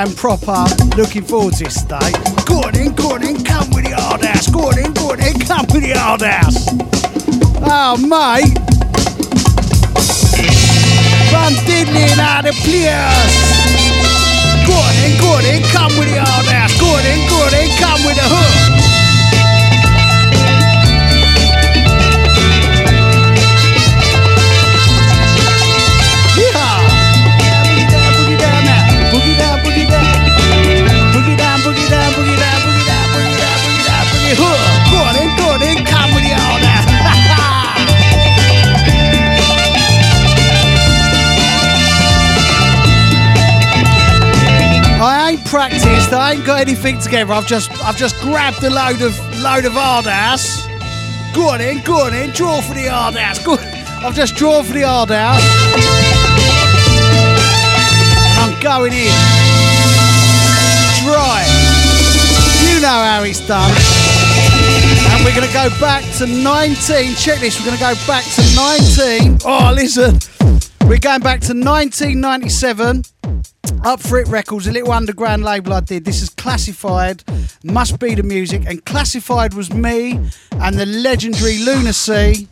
and proper looking forward to this day. Go on in, go in, come with the hard ass. Go on in, go in, come with the hard ass. Oh, mate. Run diddling out the place. Go on in, go on in, come with the hard ass. Go on in, go on in, come with the hook. Practiced. I ain't got anything together. I've just I've just grabbed a load of load of hard ass. Go on in, go on in, draw for the hard ass. Go I've just drawn for the hard ass. I'm going in. Dry. You know how it's done. And we're gonna go back to 19. Check this, we're gonna go back to 19. Oh listen. We're going back to 1997. Up for It Records, a little underground label I did. This is Classified, Must Be the Music, and Classified was me and the legendary Lunacy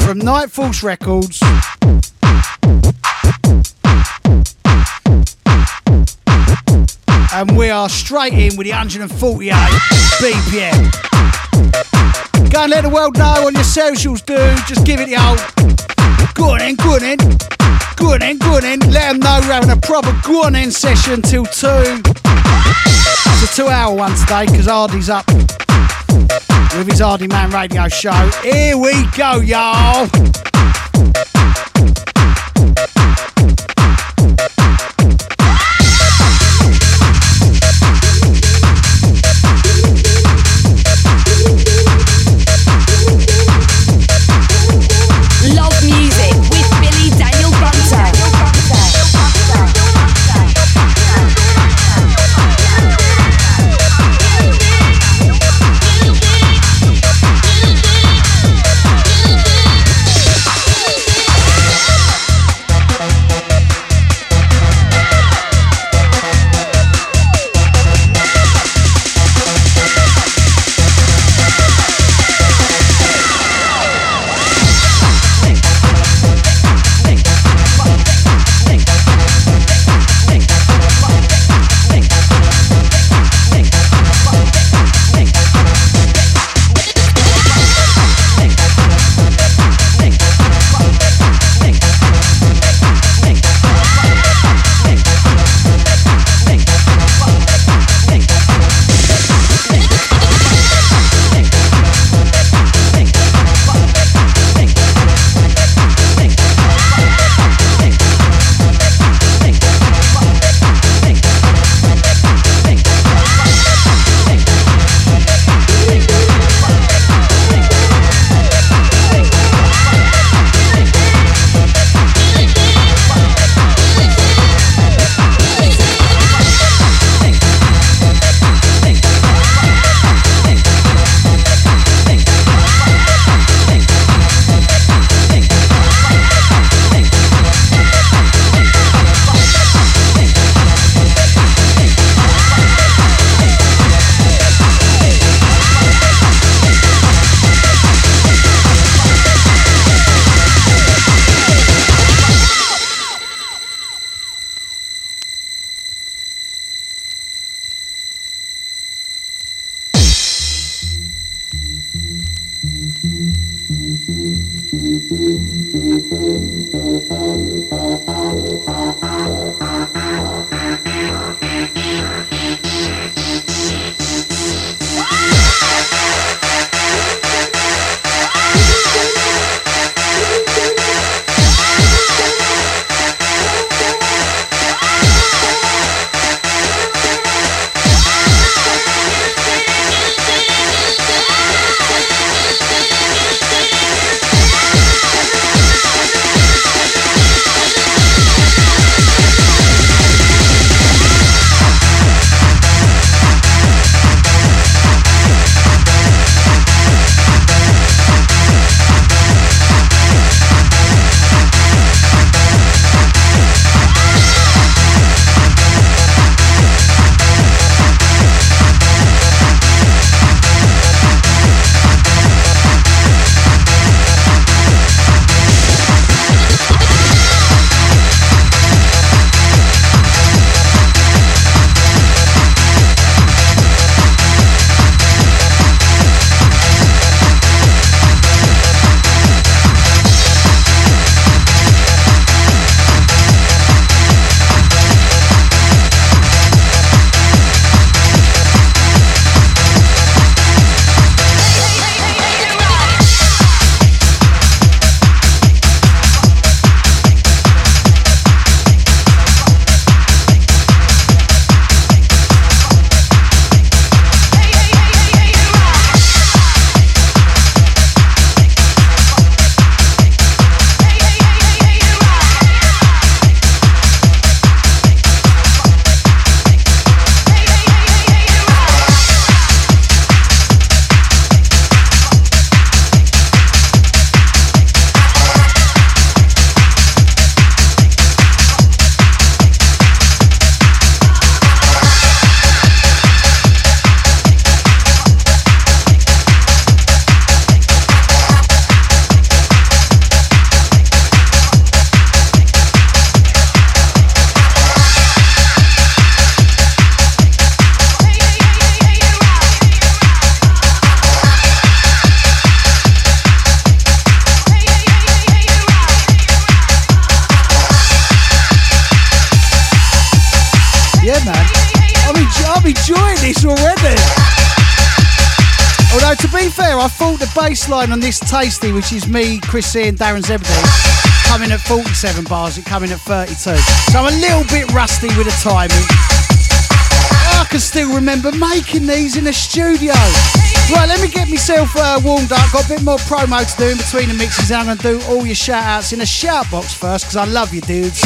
from Night Force Records. And we are straight in with the 148 BPM. Go and let the world know on your socials, dude. Just give it the old. Go on in, go in. Good in, good in. Let them know we're having a proper good in session till 2. It's a two hour one today because Hardy's up with his Hardy Man radio show. Here we go, y'all. Line on this tasty, which is me, Chris and Darren Zebedee, coming at 47 bars, it coming at 32. So I'm a little bit rusty with the timing. I can still remember making these in the studio. Right, let me get myself uh, warmed up. Got a bit more promo to do in between the mixes. I'm going to do all your shout outs in a shout box first because I love you, dudes.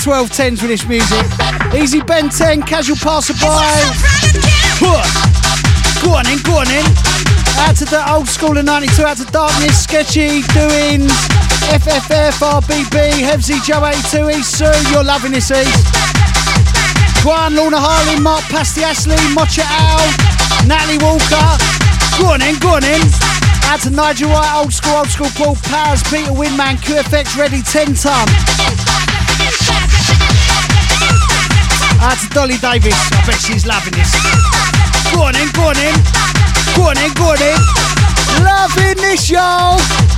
Pitches on the 1210s with this music. Easy Ben 10, casual passerby. Go on in, go on in. Out to the old school of 92, out to Darkness, Sketchy, Doings, FFF, RBB, Hevsy, Joe 82, East Sue. You're loving this, East. Juan, Lorna Harley, Mark Pasty Ashley, Mocha Al, Natalie Walker. Go on in, go on in. Out to Nigel White, old school, old school, Paul Powers, Peter Winman, QFX ready, 10 ton. To Dolly Davis. I bet she's loving this. Go on in, go on in. Go on in, go on in. Loving this, y'all.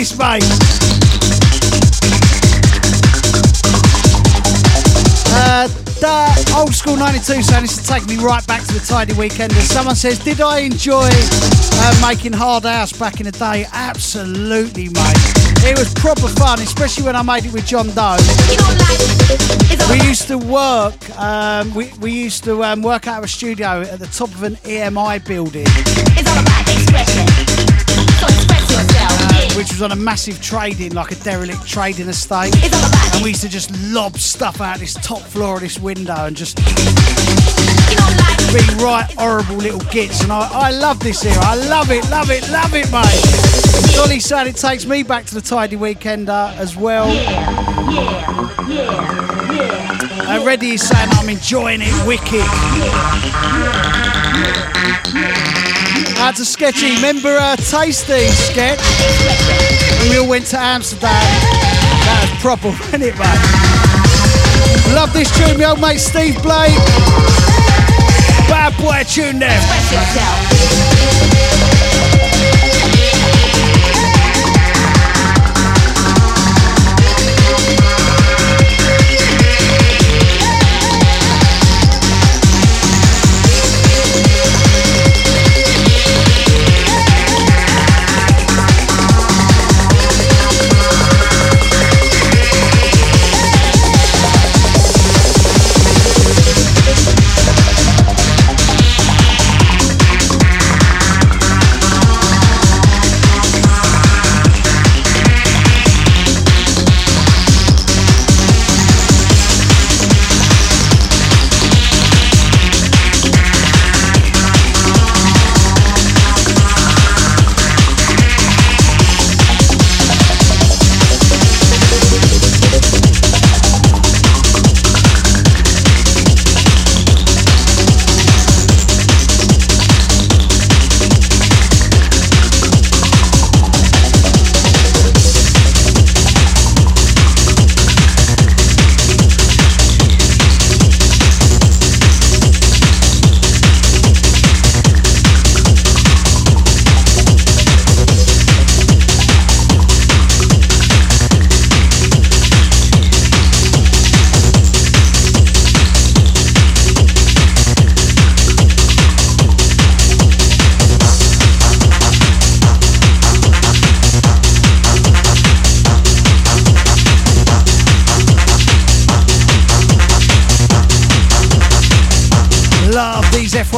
This, mate. The old school 92 saying this is taking me right back to the tidy weekend. And someone says, Did I enjoy uh, making hard house back in the day? Absolutely, mate. It was proper fun, especially when I made it with John Doe. We used to work. Um, we, we used to um, work out of a studio at the top of an EMI building, was on a massive trading, like a derelict trading estate. It's all about And we used to just lob stuff out this top floor of this window and just you know life. be right horrible little gits. And I, I love this era. I love it, love it, love it, mate. Dolly said it takes me back to the tidy weekender as well. Yeah, yeah, yeah, yeah. Uh, Reddy is saying I'm enjoying it wicked. Out to Sketchy. Remember uh, Tasty Sketch? When we all went to Amsterdam. That was proper, wasn't it, mate? Love this tune, my old mate Steve Blake. Bad boy tune there.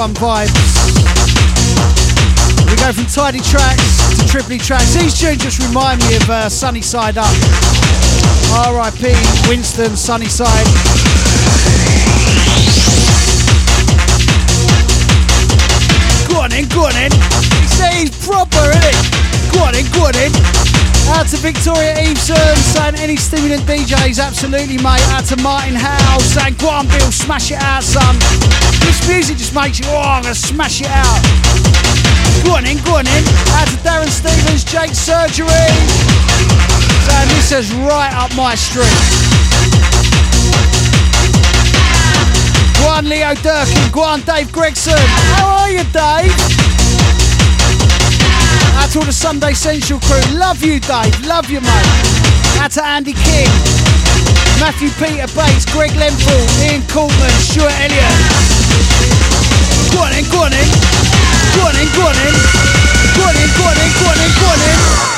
F1 vibes. We go from tidy tracks to Tripoli tracks. These tunes just remind me of uh, Sunny Side Up. R.I.P. Winston Sunny Side. Go on in, go on in. He says he's proper, isn't it? Go on in, go on in. Out to Victoria Eveson saying any stimulant DJs, absolutely mate. Out to Martin Howe saying go on Bill, smash it out son. This music just makes you, oh I'm gonna smash it out. Go on in, go on in. Out to Darren Stevens, Jake Surgery. Saying this is right up my street. Go on, Leo Durkin. Go on, Dave Gregson. How are you, Dave? To all the Sunday Central crew. Love you, Dave. Love you, mate. Out to Andy King. Matthew Peter Bates, Greg Lenfall, Ian Coultman, Stuart Elliott. Go on in, go on in. Go on in, go on in. Go on in, go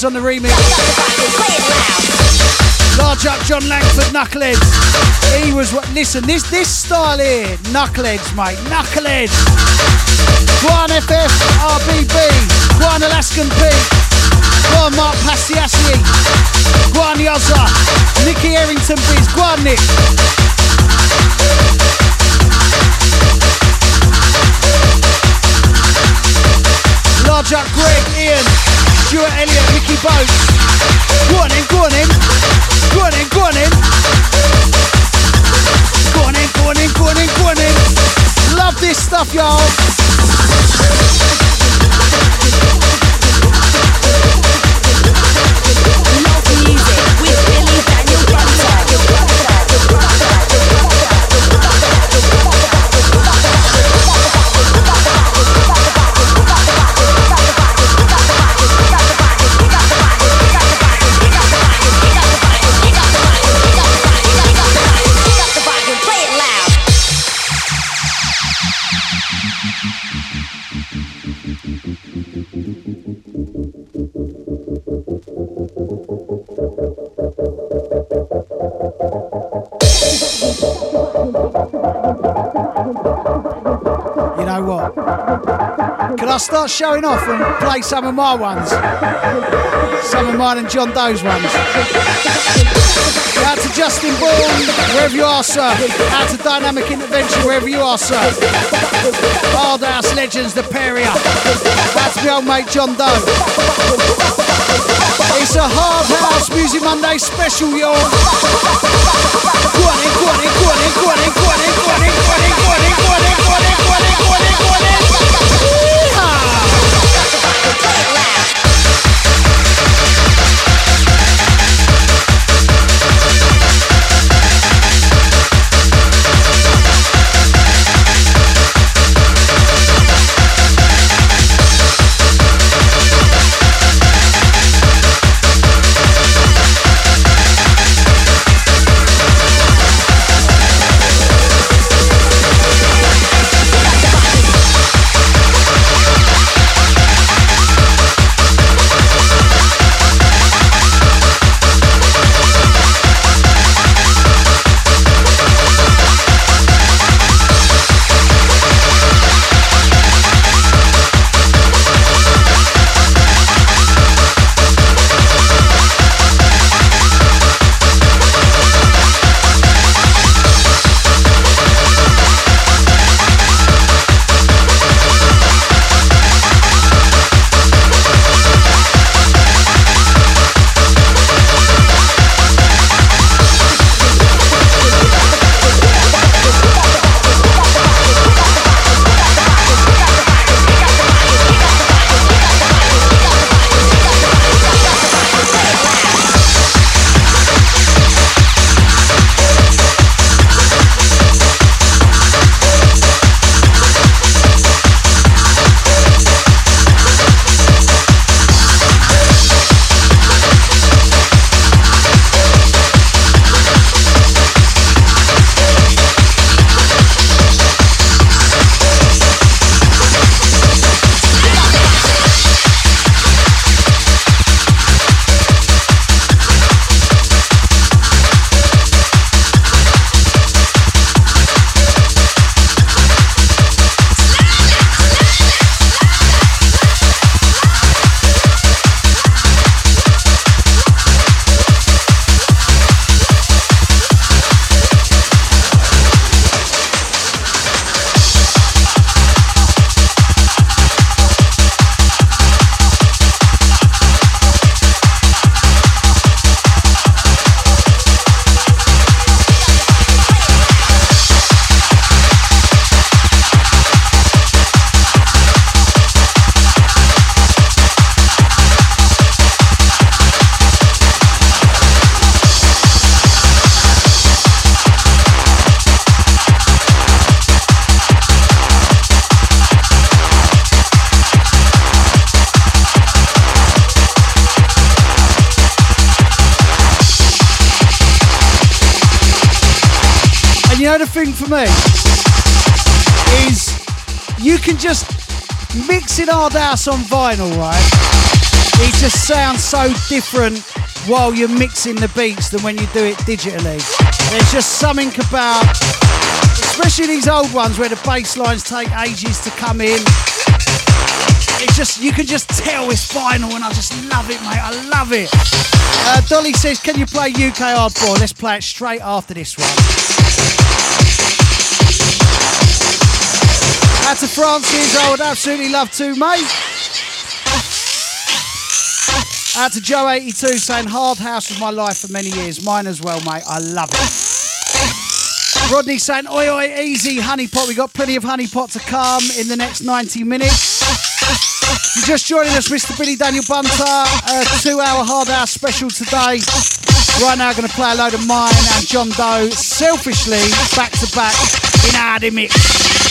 Knuckleheads on the remix. Large up John Langford Knuckleheads. He was what listen, this this style here, Knuckleheads, mate. Knuckleheads. Guan FF RBB. Guan Alaskan Pete. Guan Mark Pastiassi. Guan Yozza. Nicky Errington Biz. Guan Nick. Large up Greg, Ian, Stuart Elliott, Mickey Boats. Go on in, go on in. Go on in, go on in. Go on in, go on in, go on in, go on in. Love this stuff, y'all. Start showing off and play some of my ones. Some of mine and John Doe's ones. Out to Justin Bourne, wherever you are, sir. Out to Dynamic Intervention, wherever you are, sir. Hard House Legends, the Peria. That's my old mate John Doe. It's a Hard House Music Monday special, y'all. Go on in, go on in, go on in, go on in, go on in, go on in, go on in, go on in, go on in, go on in, go on in, go on in, go on in. Let's go. House on vinyl, right? It just sounds so different while you're mixing the beats than when you do it digitally. There's just something about, especially these old ones where the bass lines take ages to come in. It's just you can just tell it's vinyl, and I just love it, mate. I love it. Uh, Dolly says, "Can you play UK Hardcore?" Let's play it straight after this one. Out to Francis, I would absolutely love to, mate. Out to Joe82 saying hard house was my life for many years. Mine as well, mate. I love it. Rodney saying, oi, oi, easy, honeypot. We got plenty of honeypot to come in the next 90 minutes. You're just joining us, Mr. Billy Daniel Bunter. A two hour hard house special today. Right now, going to play a load of mine and John Doe selfishly back to back in our mix.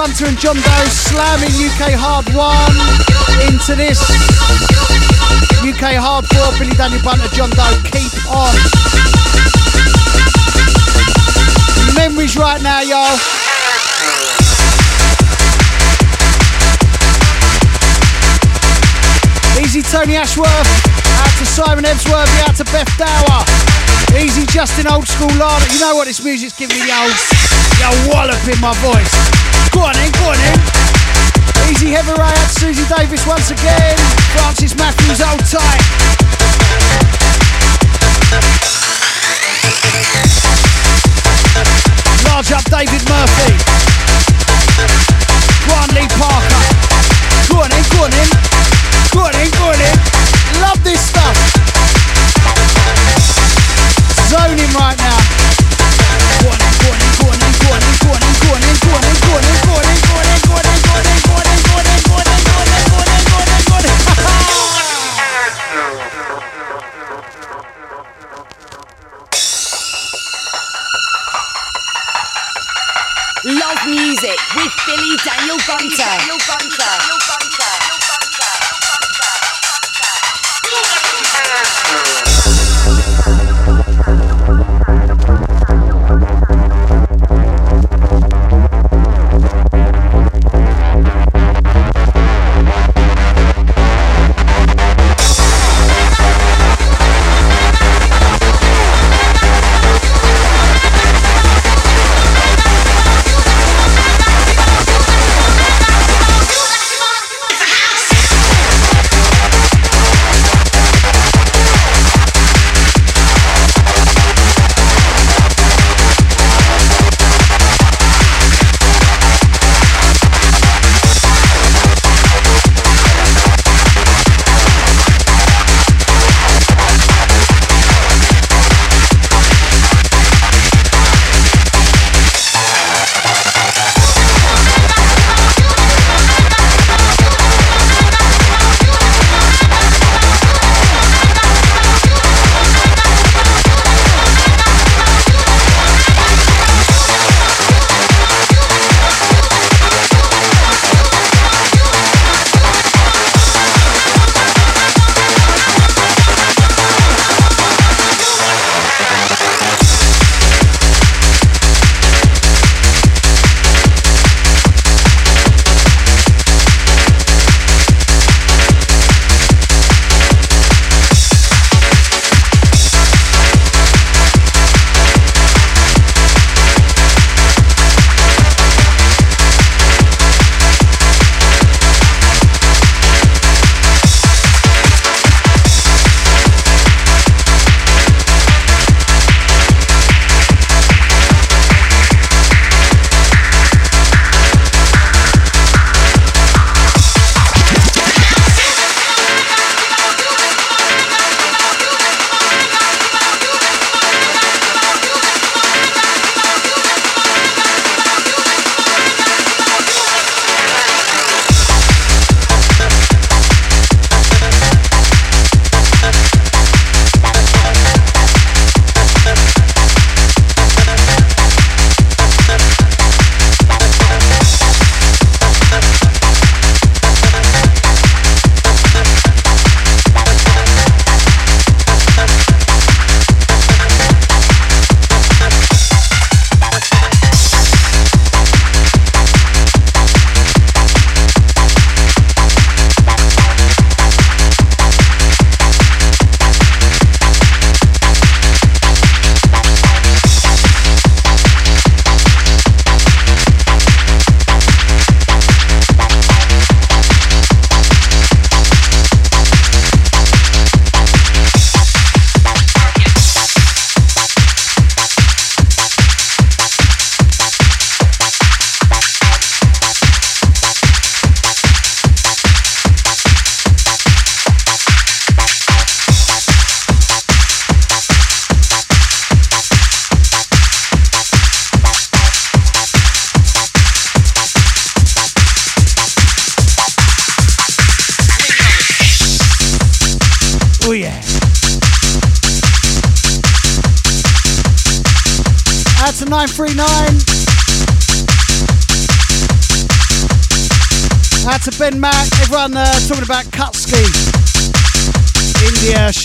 Bunter and John Doe slamming UK Hard 1 into this UK Hard 4, Billy Daniel Bunter, John Doe, keep on. Memories right now, y'all. Easy Tony Ashworth, out to Simon Ebsworth, out to Beth Dower. Easy Justin Old School Lana. You know what this music's giving me the old, the old wallop in my voice. Go on in, go on in. Easy Ray out Susie Davis once again. Francis Matthews, old tight. Large up David Murphy. Grant Lee Parker. Go on in, go on in. Go on in, go on in. Love this stuff. Zoning right now. 过年过年过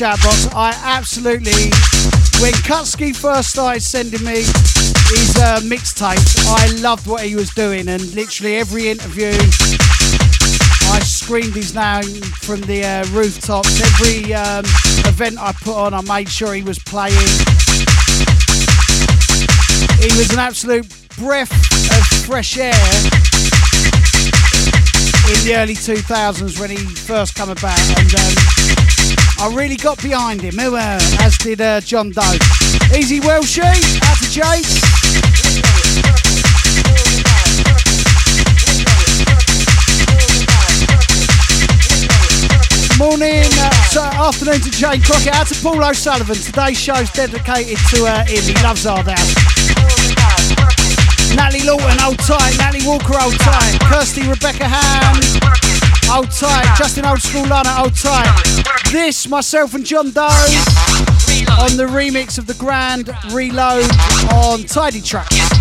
uh, box. I absolutely, when Kutski first started sending me his uh, mixtapes, I loved what he was doing, and literally every interview, I screamed his name from the uh, rooftops. Every um, event I put on, I made sure he was playing. He was an absolute breath of fresh air in the early 2000s when he first came about, and um, I really got behind him, as did uh, John Doe. Easy Welshie, out to Jake. Morning, uh, so afternoon to Jane Crockett. Out to Paul O'Sullivan. Today's show's dedicated to uh, him. He loves our house. Natalie Lawton, hold tight. Natalie Walker, hold tight. Kirsty Rebecca Ham, hold tight. Justin Old School Lana, hold tight. This, myself and John Doe on the remix of the Grand Reload on Tidy Trax.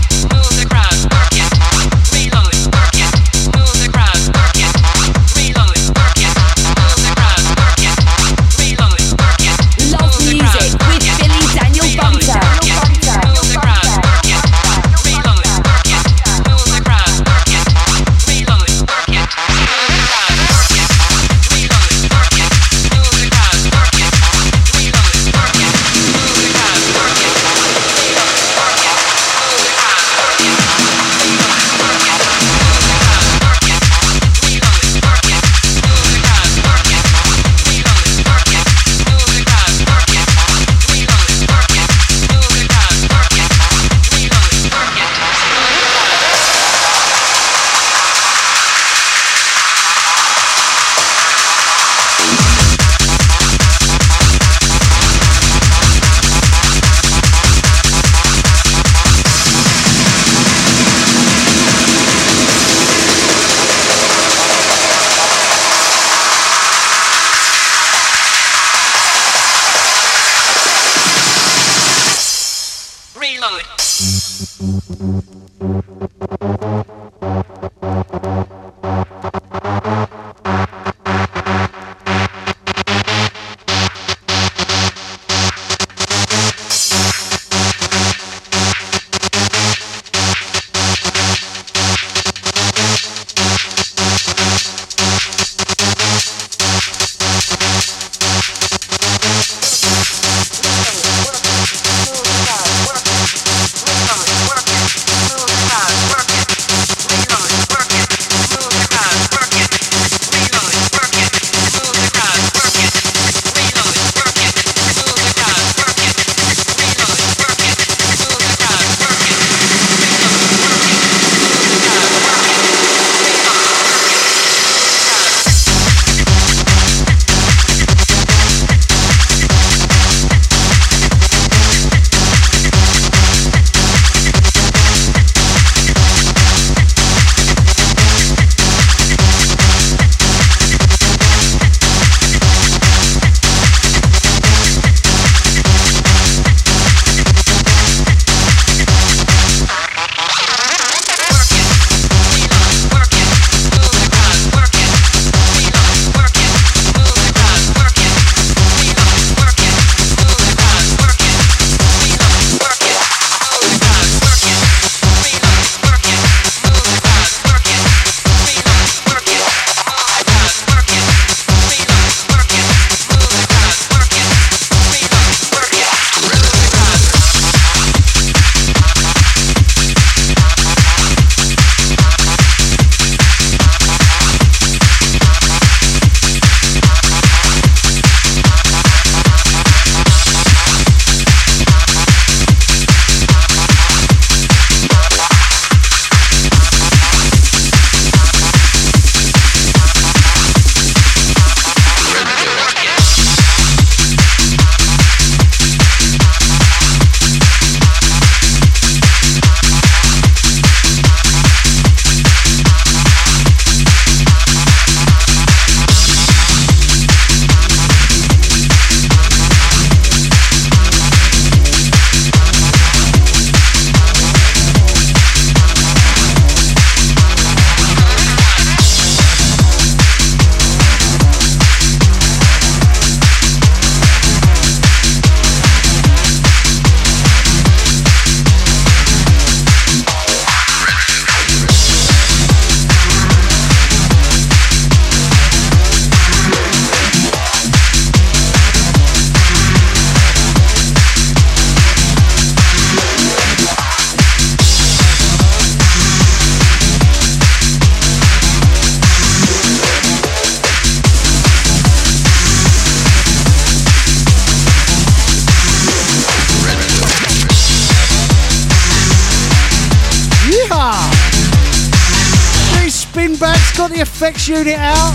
Got unit out.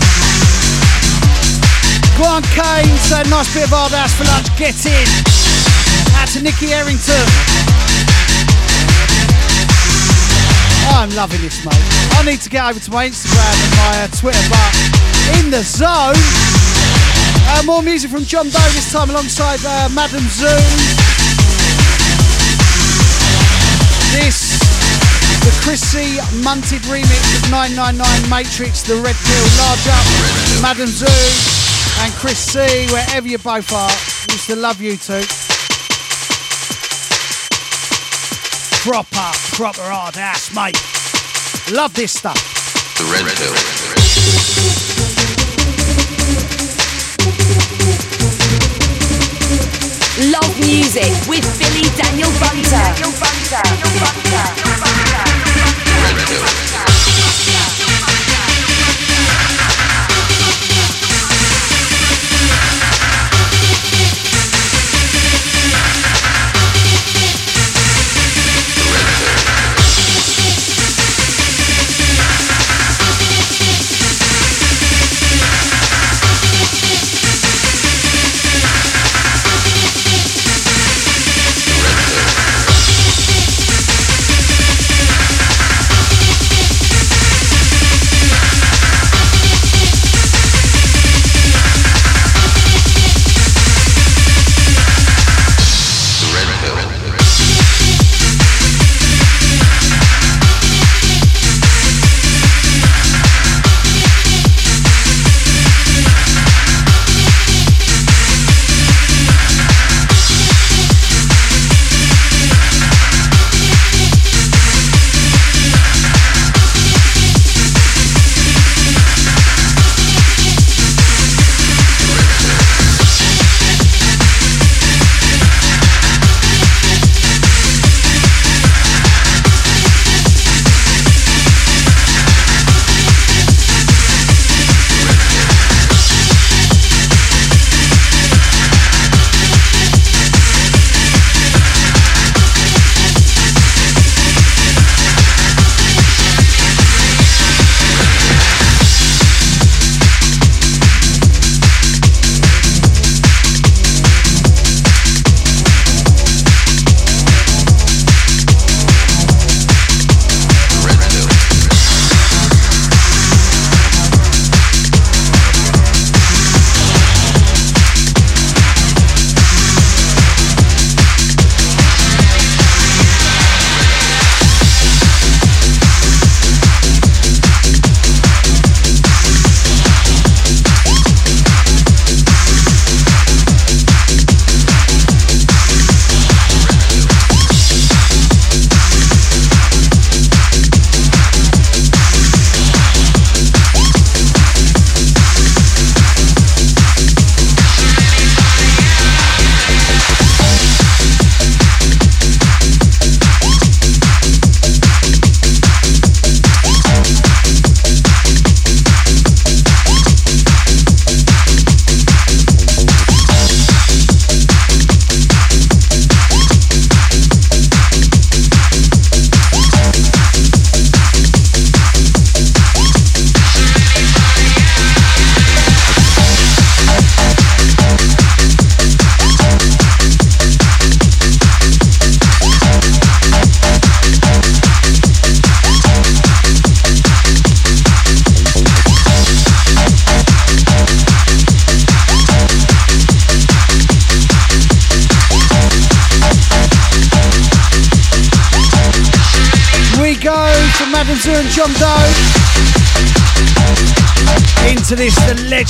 Grant Kane said nice bit of hard ass for lunch. Get in. Out to Nicky Harrington. I'm loving this, mate. I need to get over to my Instagram and my uh, Twitter, but in the zone. Uh, more music from John Doe this time alongside uh, Madam Zoom. This, Chrissy Munted remix of 999 Matrix, The Red Pill, Large Up, Madam Zoom, and Chris C, wherever you both are. Used to love you too. Proper, proper hard ass, mate. Love this stuff. The red pill. Love music with Billy Daniel Bunter. Red pill.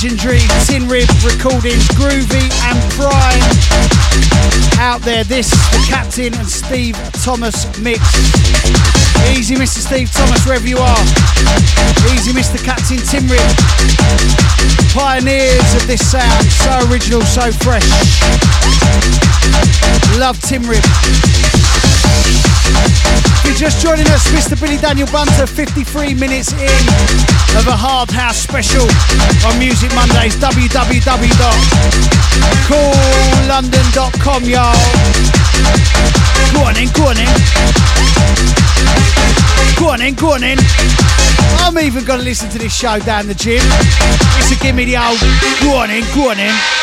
Legendary Tinrib recordings, Groovy and Prime. Out there, this, is the Captain and Steve Thomas mix. Easy, Mr. Steve Thomas, wherever you are. Easy, Mr. Captain Tinrib. Pioneers of this sound, so original, so fresh. Love Tinrib. You're just joining us, Mr. Billy Daniel Bunter, 53 minutes in of a hard house special on Music Mondays. www.coollondon.com, y'all. Go on in, go on in. Go on in, go on in. I'm even going to listen to this show down the gym. It's a give me the old, go on in, go on in.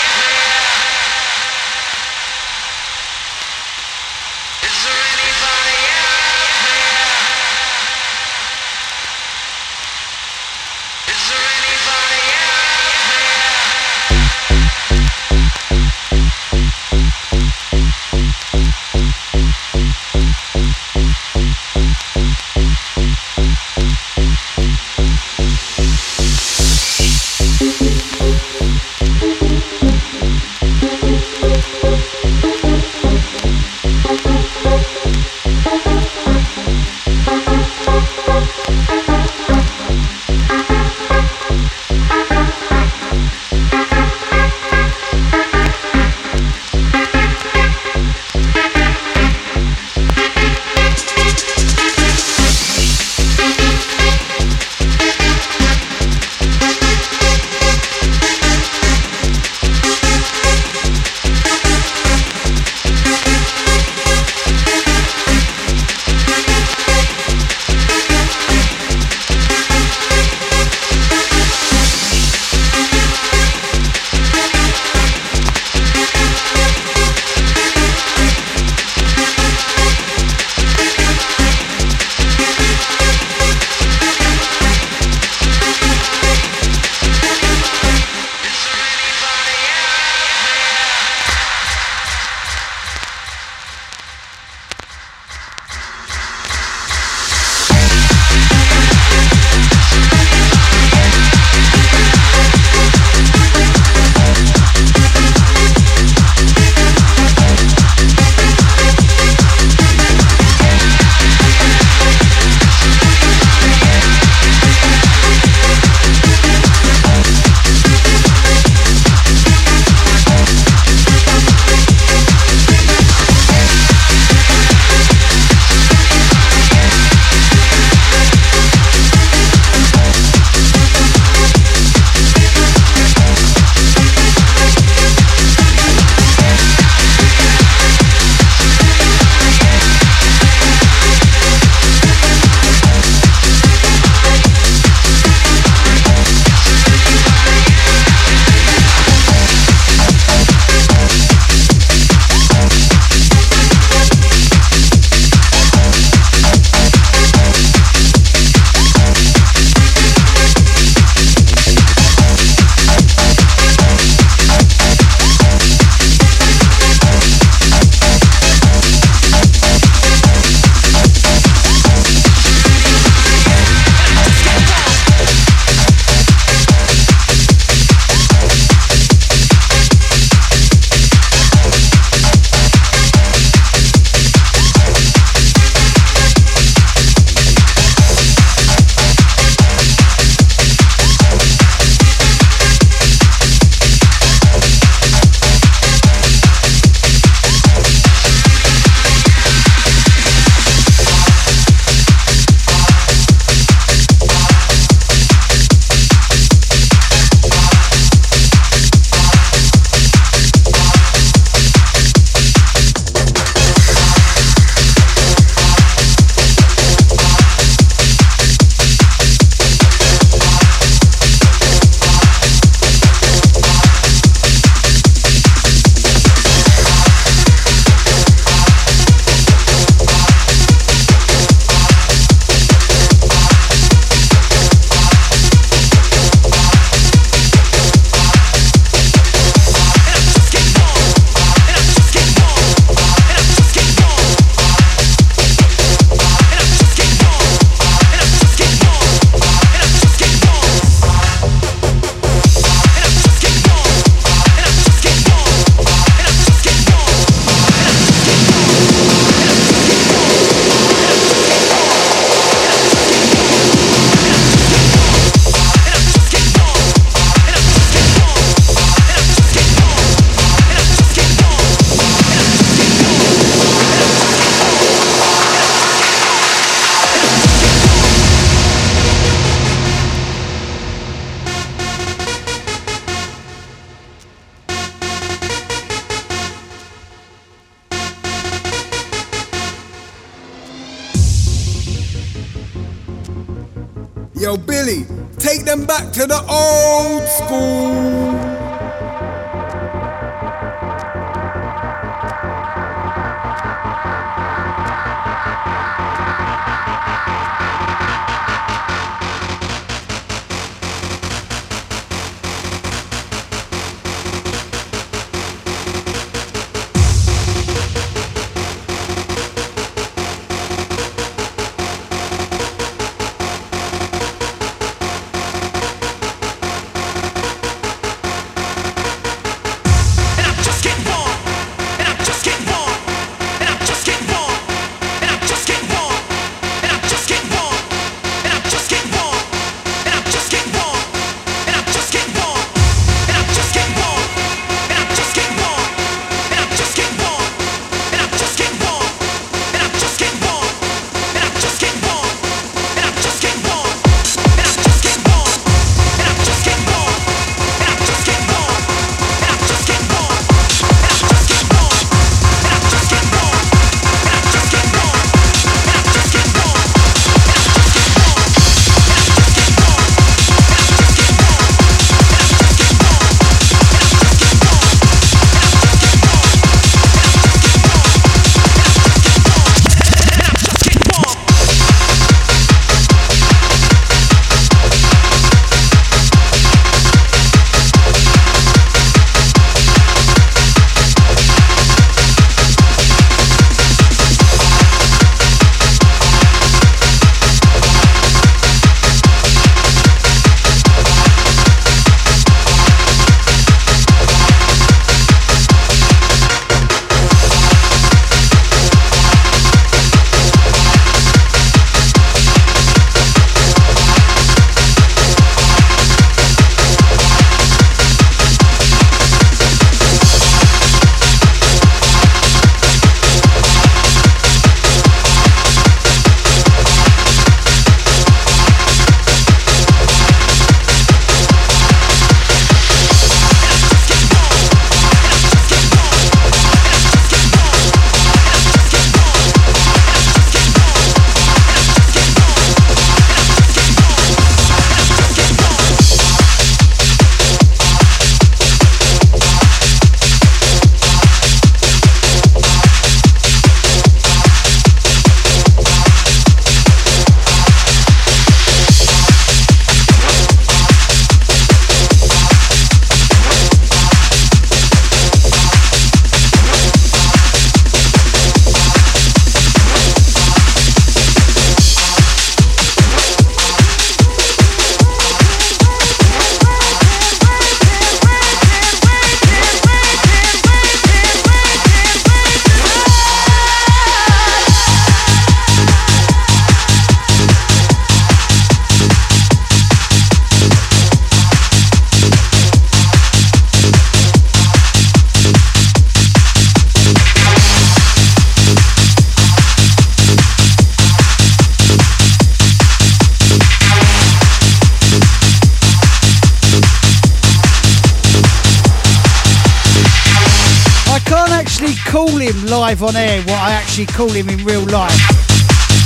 Actually call him in real life.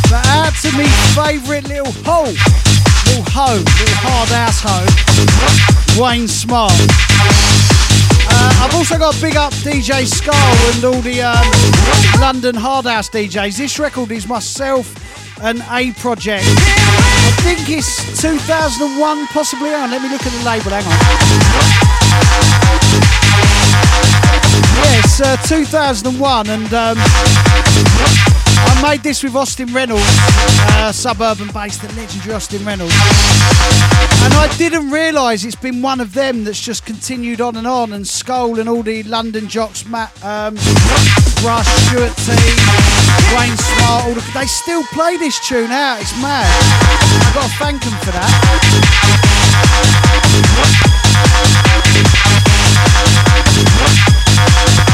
But out to me favourite little hoe, little hoe, little hard ass hoe, Wayne Smart. Uh, I've also got big up DJ Skull and all the um, London hard house DJs. This record is myself and A Project. I think it's 2001, possibly. On, let me look at the label. Hang on. Yes, uh, 2001, and um, I made this with Austin Reynolds, uh, suburban based, the legendary Austin Reynolds. And I didn't realise it's been one of them that's just continued on and on, and Skull and all the London jocks, Matt, um, Rush, Stuart T, Wayne Smart, all the, they still play this tune out. It's mad. I've got to thank them for that.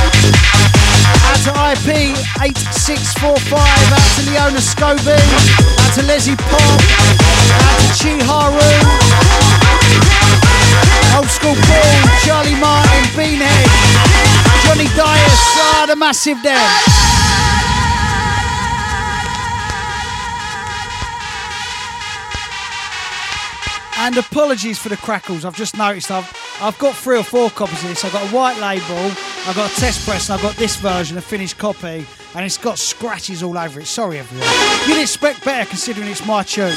Out to IP8645, out to Leona Scobie, out to Leslie Pop, out to Chi Haru, Old School Paul, Charlie Martin, Beanhead, Johnny Dias, ah, the massive there. And apologies for the crackles. I've just noticed I've I've got three or four copies of this. I've got a white label, I've got a test press, and I've got this version, a finished copy, and it's got scratches all over it. Sorry, everyone. You'd expect better considering it's my tune.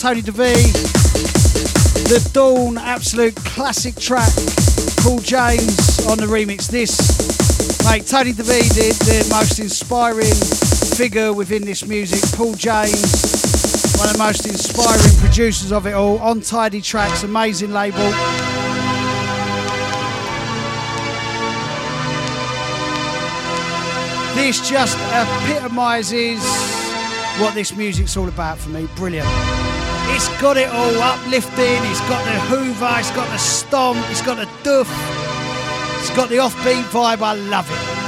Tony De Vit, The Dawn, absolute classic track. Paul Janes on the remix. This, mate, Tony De Vit, the, the most inspiring figure within this music. Paul Janes, one of the most inspiring producers of it all. On Tidy Trax, amazing label. This just epitomises what this music's all about for me. Brilliant. It's got it all uplifting, it's got the hoover, it's got the stomp, it's got the duff, it's got the offbeat vibe. I love it.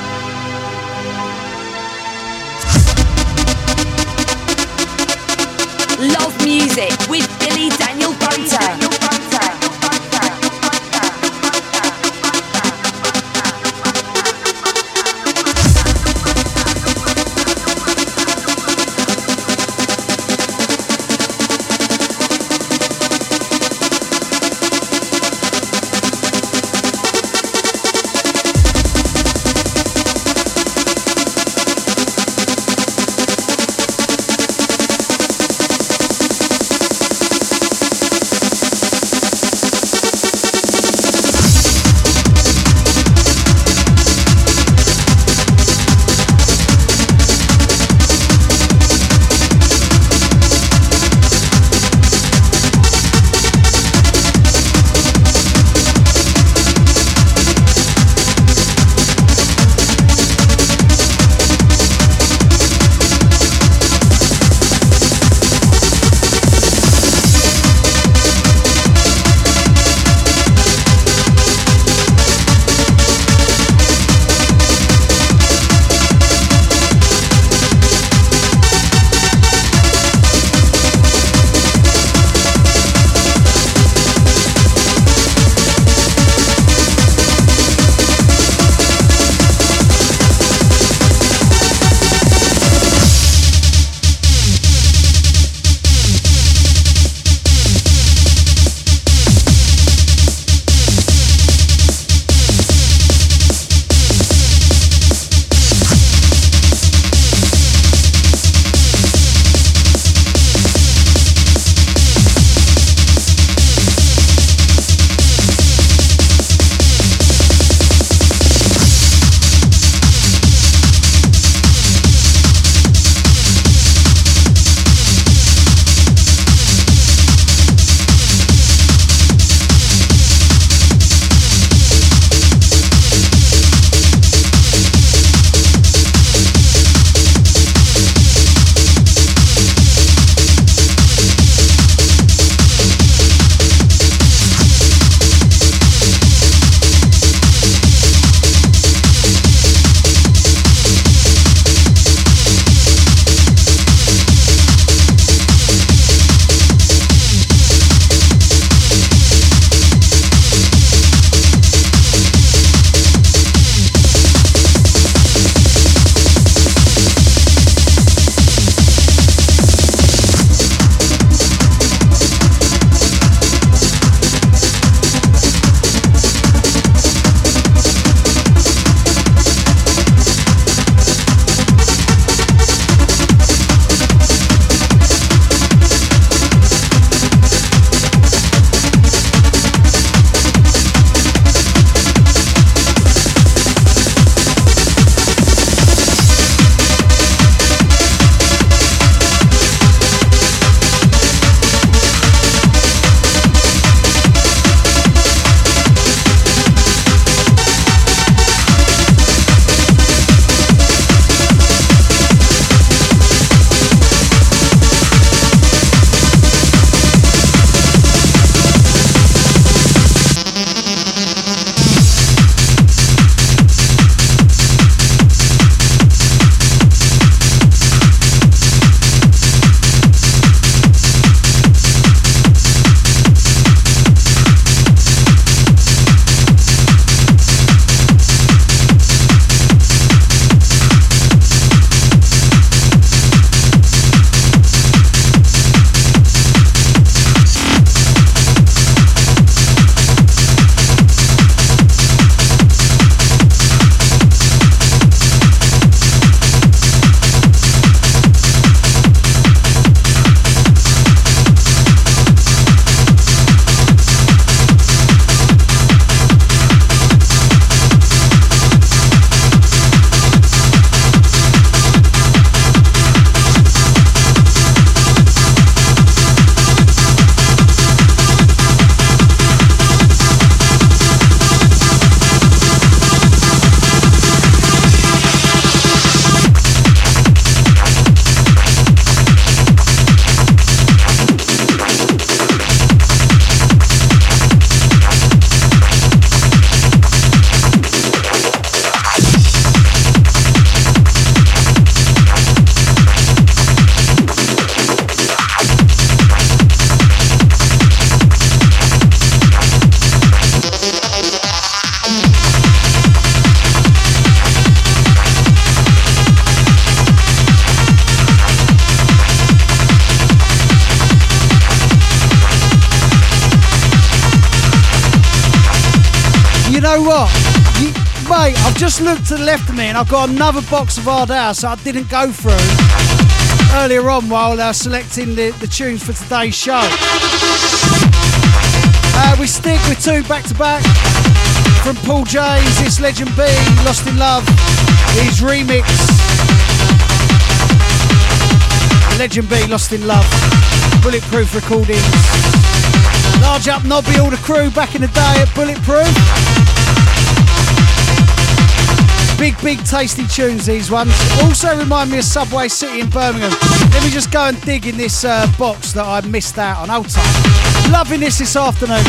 Looked to the left of me and I've got another box of Hard House I didn't go through earlier on while uh, selecting the, the tunes for today's show. Uh, we stick with two back to back from Paul Janes. It's Legend B, Lost in Love, his remix. Legend B, Lost in Love, Bulletproof Recordings. Large up Nobby, all the crew back in the day at Bulletproof. Big, big tasty tunes, these ones. Also remind me of Subway City in Birmingham. Let me just go and dig in this uh, box that I missed out on. Old time. Loving this this afternoon.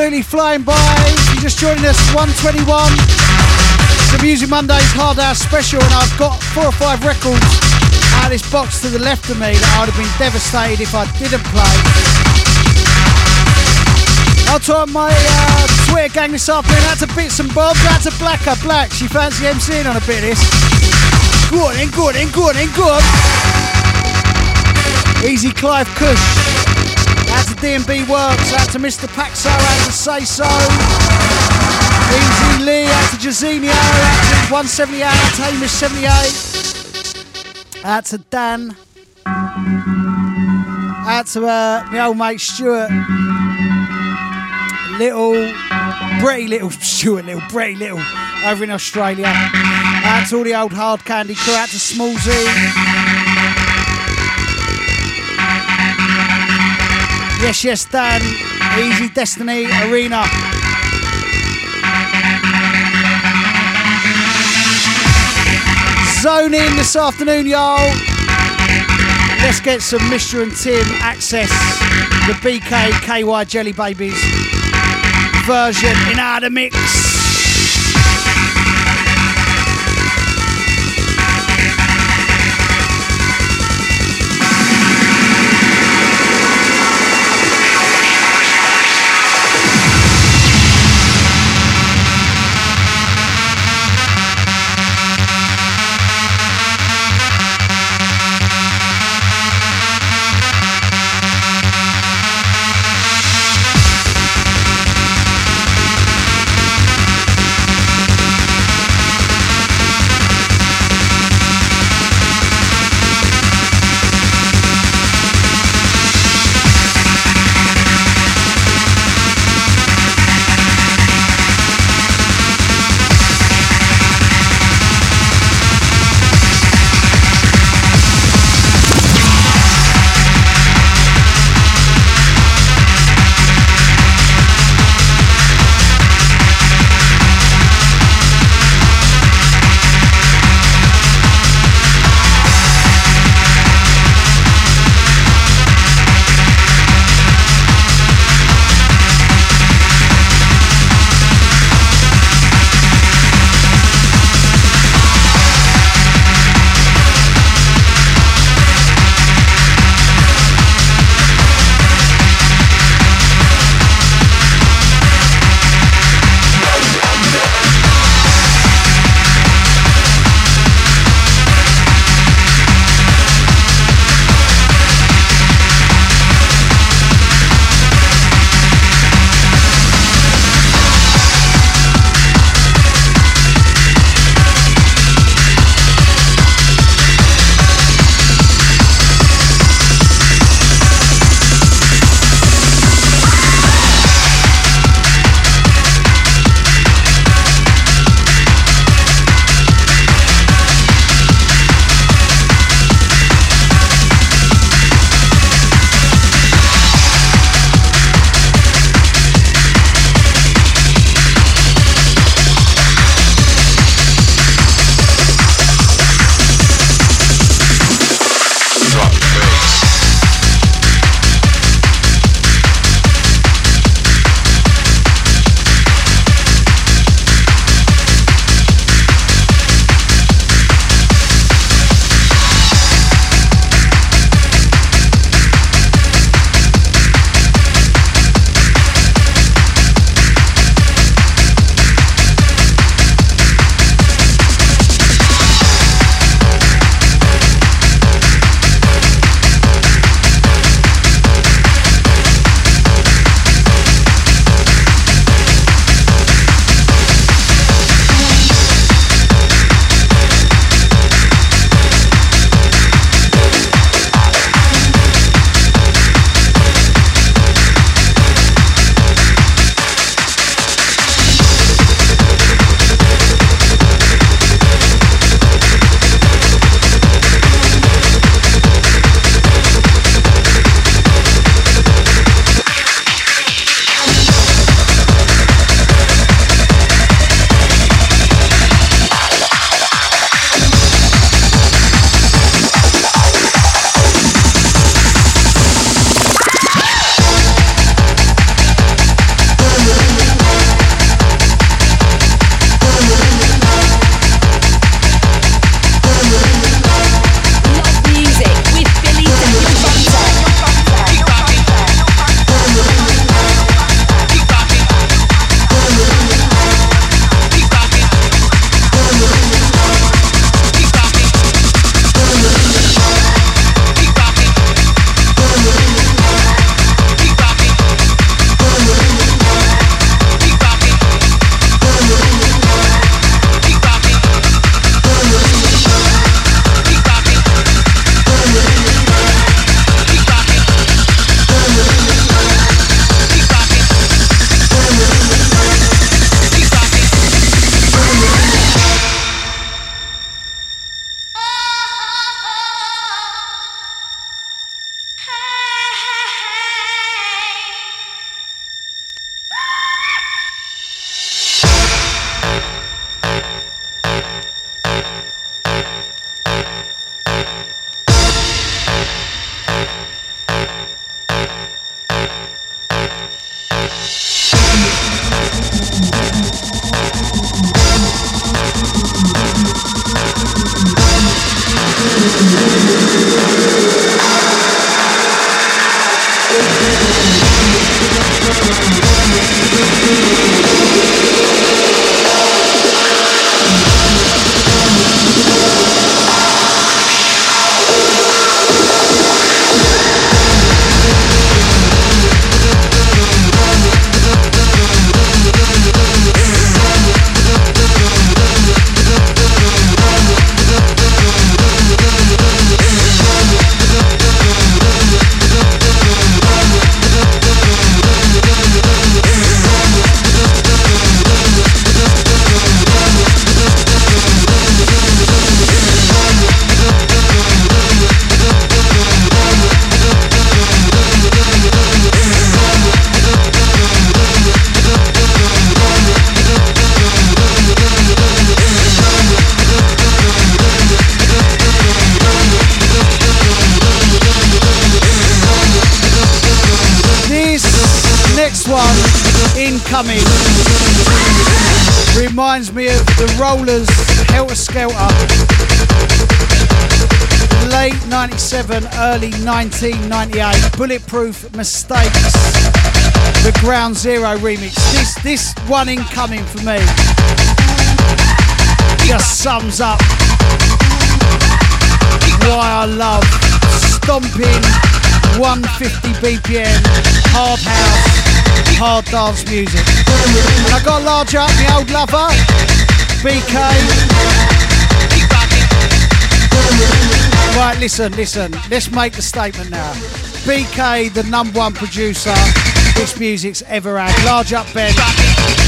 Absolutely flying by. You're just joining us, 121. It's the Music Mondays Hard House special, and I've got four or five records out of this box to the left of me that I would have been devastated if I didn't play. I'll talk my uh, Twitter gang this afternoon. That's a bits and bobs. That's a blacker black. She fancy MCing on a bit of this. Go on in, go on in, go on in, go. Easy Clive Cush. DMB Works. Out to Mr. Paxo. Out to Say So. Easy Lee. Out to Jazinio. Out to 178. Out to Hamish 78. Out to Dan. Out to uh, my old mate Stuart. Little, Bretty Little, Stuart Little, Bretty Little over in Australia. Out to all the old hard candy crew. Out to Smallsy. Yes, yes, Dan. Easy Destiny Arena. Zone in this afternoon, y'all. Let's get some Mr. and Tim access the BK KY Jelly Babies version in our mix. Rollers Helter Skelter. Late 97, early 1998. Bulletproof Mistakes. The Ground Zero remix. This, this one incoming for me just sums up why I love stomping 150 BPM hard house, hard dance music. And I got large up my old lover, BK. Right, listen, listen. Let's make the statement now. BK, the number one producer this music's ever had. Large up, Ben.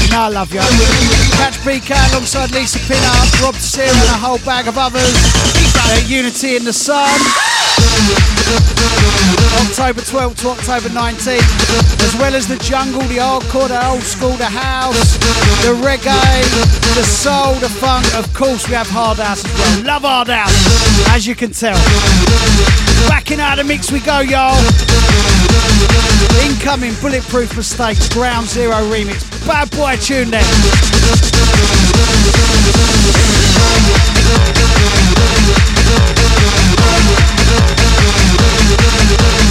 No, I love you. Catch BK alongside Lisa Pin-Up, Rob Sear, and a whole bag of others. Uh, Unity in the Sun. October 12th to October 19th, as well as the jungle, the hardcore, the old school, the house, the reggae, the soul, the funk. Of course, we have hard house as well. Love hard house, as you can tell. Back in out of mix we go, y'all. Incoming Bulletproof Mistakes, Ground Zero remix. Bad boy tune there.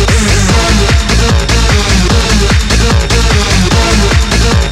Thank you.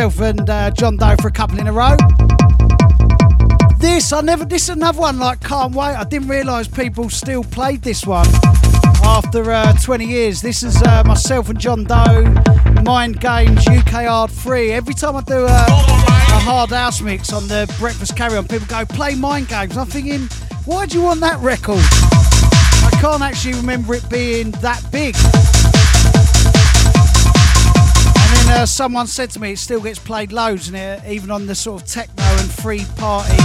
Myself and uh, John Doe for a couple in a row. This, I never, this is another one like Can't Wait. I didn't realise people still played this one after uh, 20 years. This is uh, myself and John Doe, Mind Games UK Hard Free. Every time I do a, a hard house mix on the Breakfast Carry On, people go, play Mind Games. I'm thinking, why do you want that record? I can't actually remember it being that big. Uh, someone said to me it still gets played loads, and it, even on the sort of techno and free party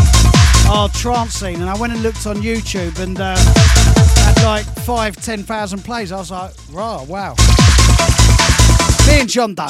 hard trance scene. And I went and looked on YouTube, and uh, had like five, ten thousand plays. I was like, right, wow. Me and John Doe.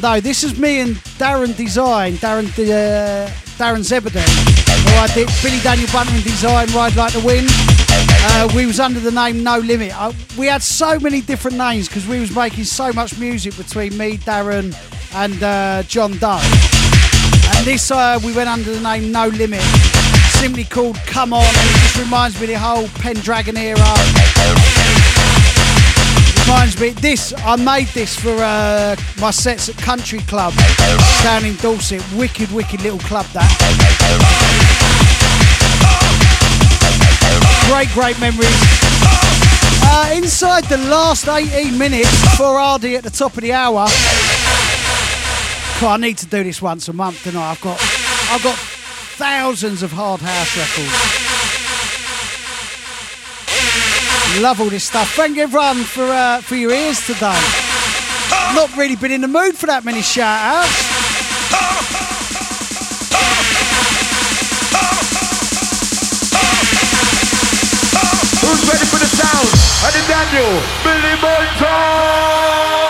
Doe. This is me and Darren Design, Darren uh, Darren Zebedee, who I did Billy Daniel Bunter and Design, Ride Like the Wind. Uh, we was under the name No Limit. Uh, we had so many different names because we was making so much music between me, Darren, and uh, John Doe. And this uh, we went under the name No Limit, simply called Come On. And it just reminds me of the whole Pendragon era. Reminds me, this I made this for uh, my sets at Country Club down in Dorset. Wicked, wicked little club that. Great, great memories. Uh, inside the last 18 minutes for Hardy at the top of the hour. God, I need to do this once a month, I? I've got, I've got thousands of hard house records. Love all this stuff. Thank you everyone for uh, for your ears today. Not really been in the mood for that many shout outs. Who's ready for the sound? And the Daniel, Billy Bolton!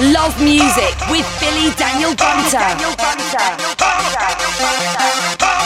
Love music with Billy Daniel Bunter. Thank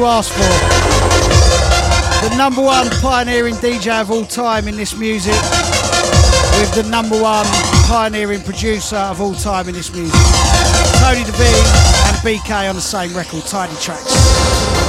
you ask for? The number one pioneering DJ of all time in this music, with the number one pioneering producer of all time in this music. Tony De Vit and BK on the same record, Tidy Trax.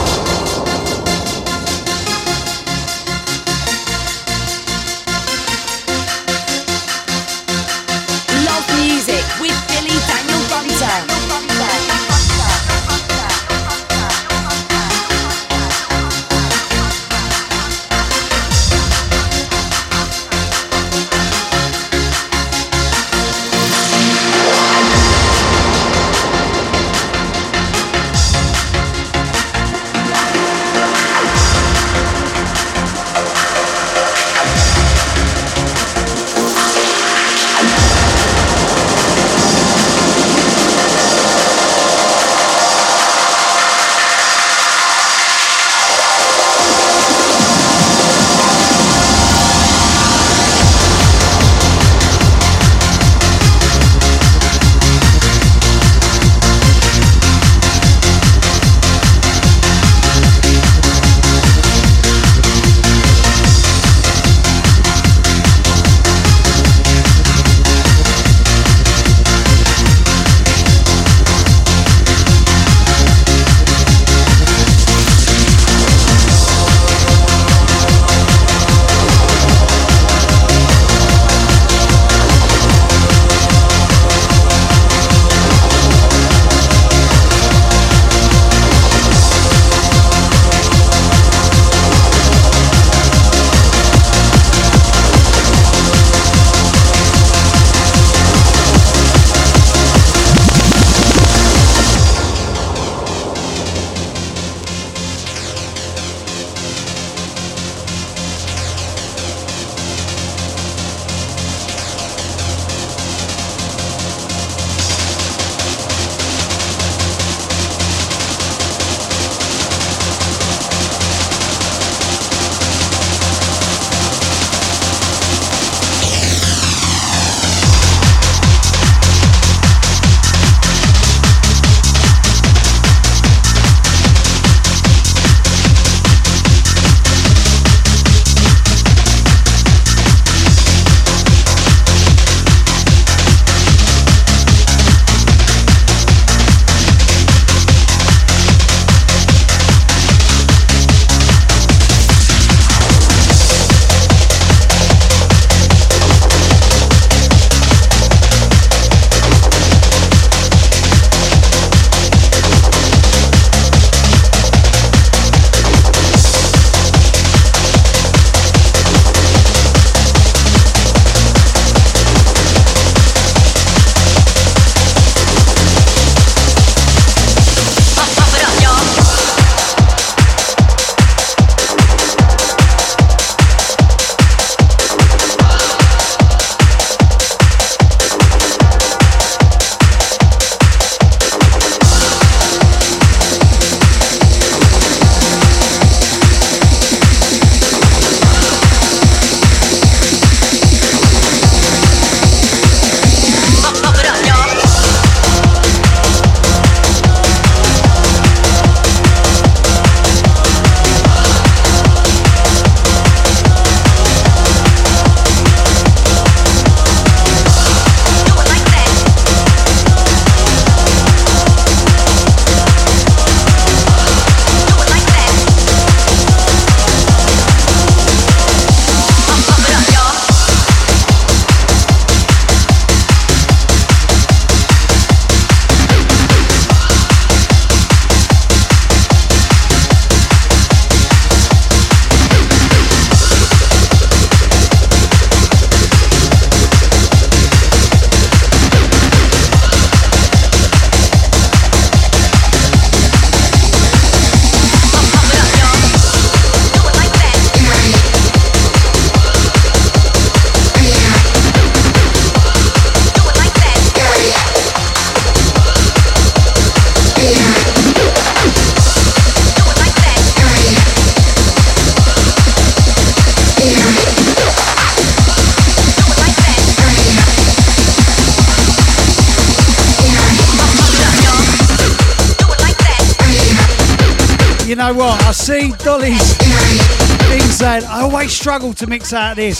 Saying I always struggle to mix out this,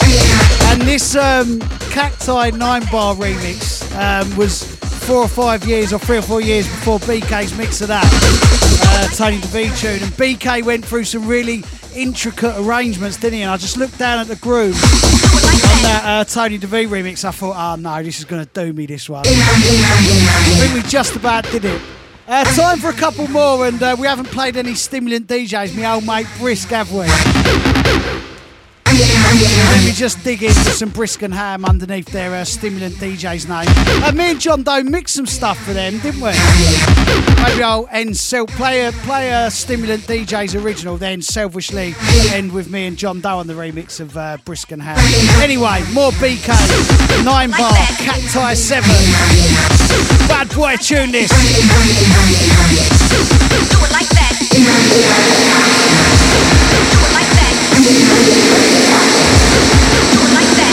and this um, Cacti Nine Bar remix um, was four or five years or three or four years before BK's mix of that uh, Tony De Vit tune, and BK went through some really intricate arrangements, didn't he? And I just looked down at the groove on that uh, Tony De Vit remix. I thought, oh no, this is going to do me this one. I think we just about did it. Uh, time for a couple more, and uh, we haven't played any stimulant DJs. My old mate Brisk, have we? Let me just dig into some Brisk and Ham underneath their uh, stimulant DJ's name. Uh, me and John Doe mixed some stuff for them, didn't we? Maybe I'll end self play a play a stimulant DJ's original, then selfishly end with me and John Doe on the remix of uh, Brisk and Ham. Anyway, more BK, nine bar, Cacti seven. Bad boy, tune this. Do it like that. Do it like that. Do it like that.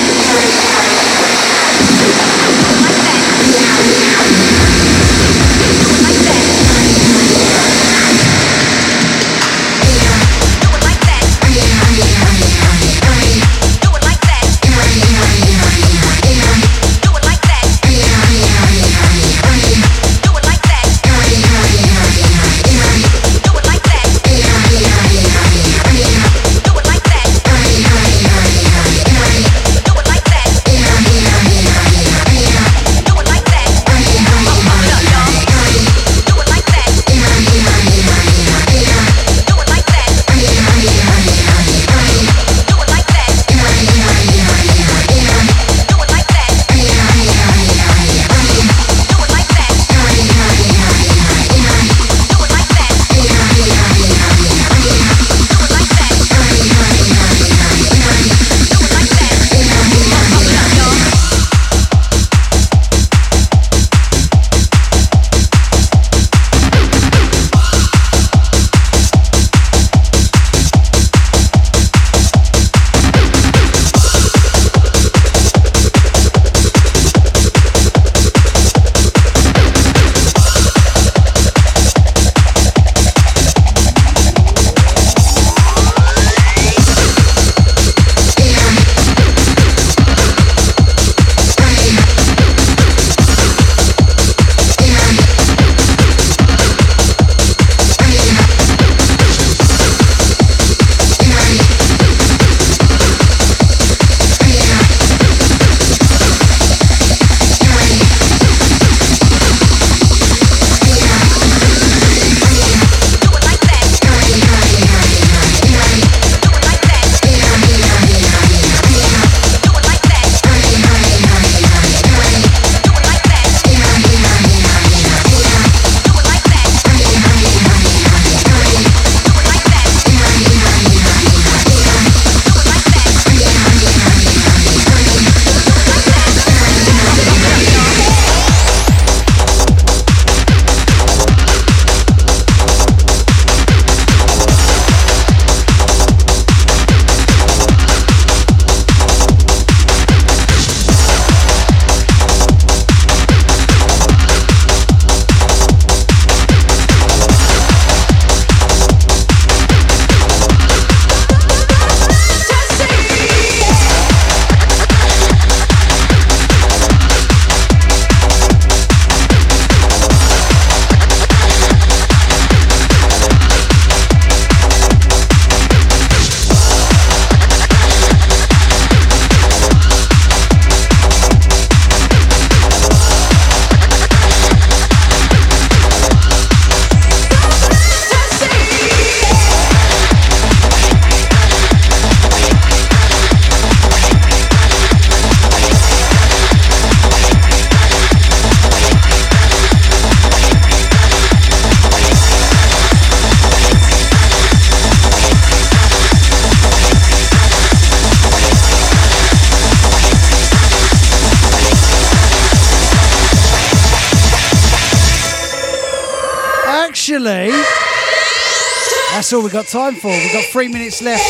That's all we've got time for. We've got three minutes left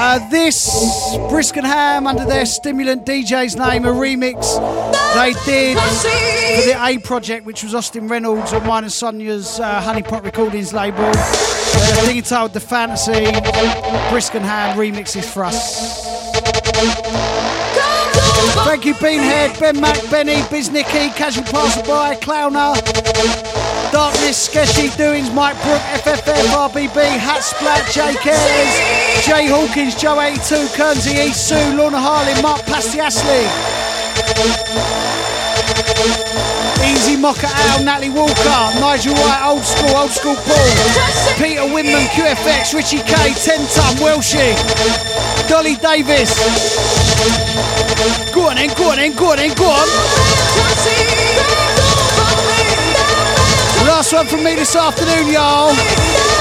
Uh, this Ham under their Stimulant DJ's name, a remix they did for the A project, which was Austin Reynolds on mine and Sonia's uh, Honeypot Recordings label. Uh, thing entitled The Fantasy. Brisk and Ham remixes for us. Thank you, Beanhead, Ben Mac, Benny, Biznicky, Casual Passerby, Clowner, Darkness, Sketchy Doings, Mike Brook, FFF, RBB, Hat Splat, J Cares, Jay Hawkins, Joe 82, Kernsey, East Sue, Lorna Harlin, Mark Pastiasley. Easy Mocker Al, Natalie Walker, Nigel White, Old School, Old School Paul, Peter Winman, QFX, Richie K, 10 Ton, Welshie, Dolly Davis. Go on then, go on go on go on. Last one from me this afternoon, y'all.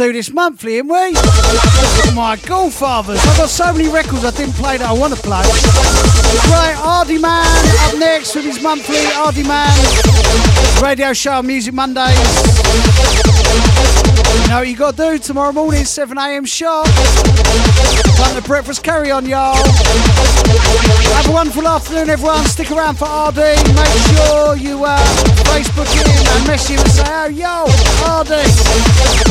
Do this monthly, ain't we? My godfathers. I've got so many records I didn't play that I want to play. Right, Hardy Man up next with his monthly Hardy Man radio show Music Mondays. You know what you got to do tomorrow morning, 7am sharp. Time the breakfast carry on, y'all. Have a wonderful afternoon, everyone. Stick around for RD. Make sure you uh, Facebook him and message him and say, oh, yo, RD.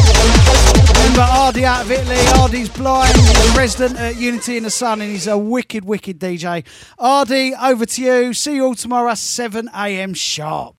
Remember RD out of Italy. RD's blind. Resident at Unity in the Sun, and he's a wicked, wicked DJ. RD, over to you. See you all tomorrow, 7am sharp.